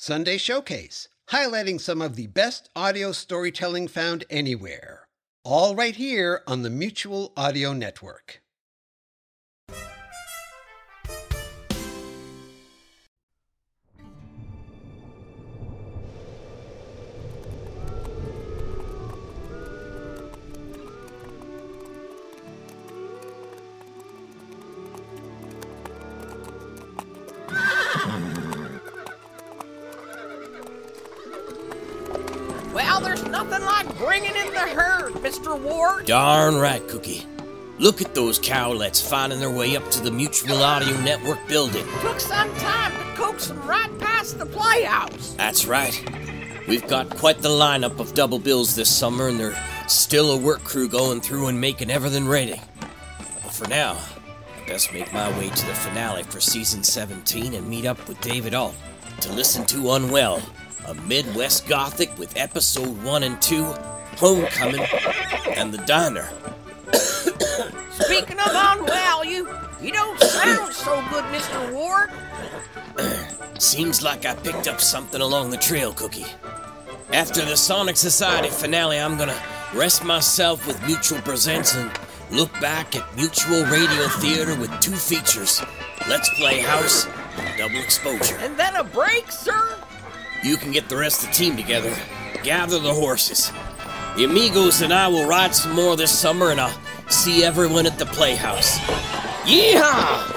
Sunday Showcase, highlighting some of the best audio storytelling found anywhere. All right here on the Mutual Audio Network. Well, there's nothing like bringing in the herd, Mr. Ward. Darn right, Cookie. Look at those cowlets finding their way up to the Mutual Audio Network building. Took some time to coax them right past the playhouse. That's right. We've got quite the lineup of double bills this summer, and there's still a work crew going through and making everything ready. But for now, I best make my way to the finale for season 17 and meet up with David Ault to listen to Unwell, a Midwest Gothic with episode 1 and 2, Homecoming, and The Diner. Speaking of unwell, you you don't sound so good, Mr. Ward. Seems like I picked up something along the trail, Cookie. After the Sonic Society finale, I'm gonna rest myself with Mutual Presents and look back at Mutual Radio Theater with two features Let's Play House and Double Exposure. And then a break, sir? You can get the rest of the team together, gather the horses. The amigos and I will ride some more this summer, and I'll see everyone at the Playhouse. Yeehaw!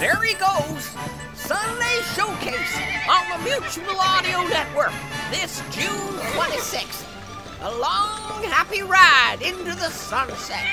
There he goes. Sunday Showcase on the Mutual Audio Network this June 26th. A long, happy ride into the sunset.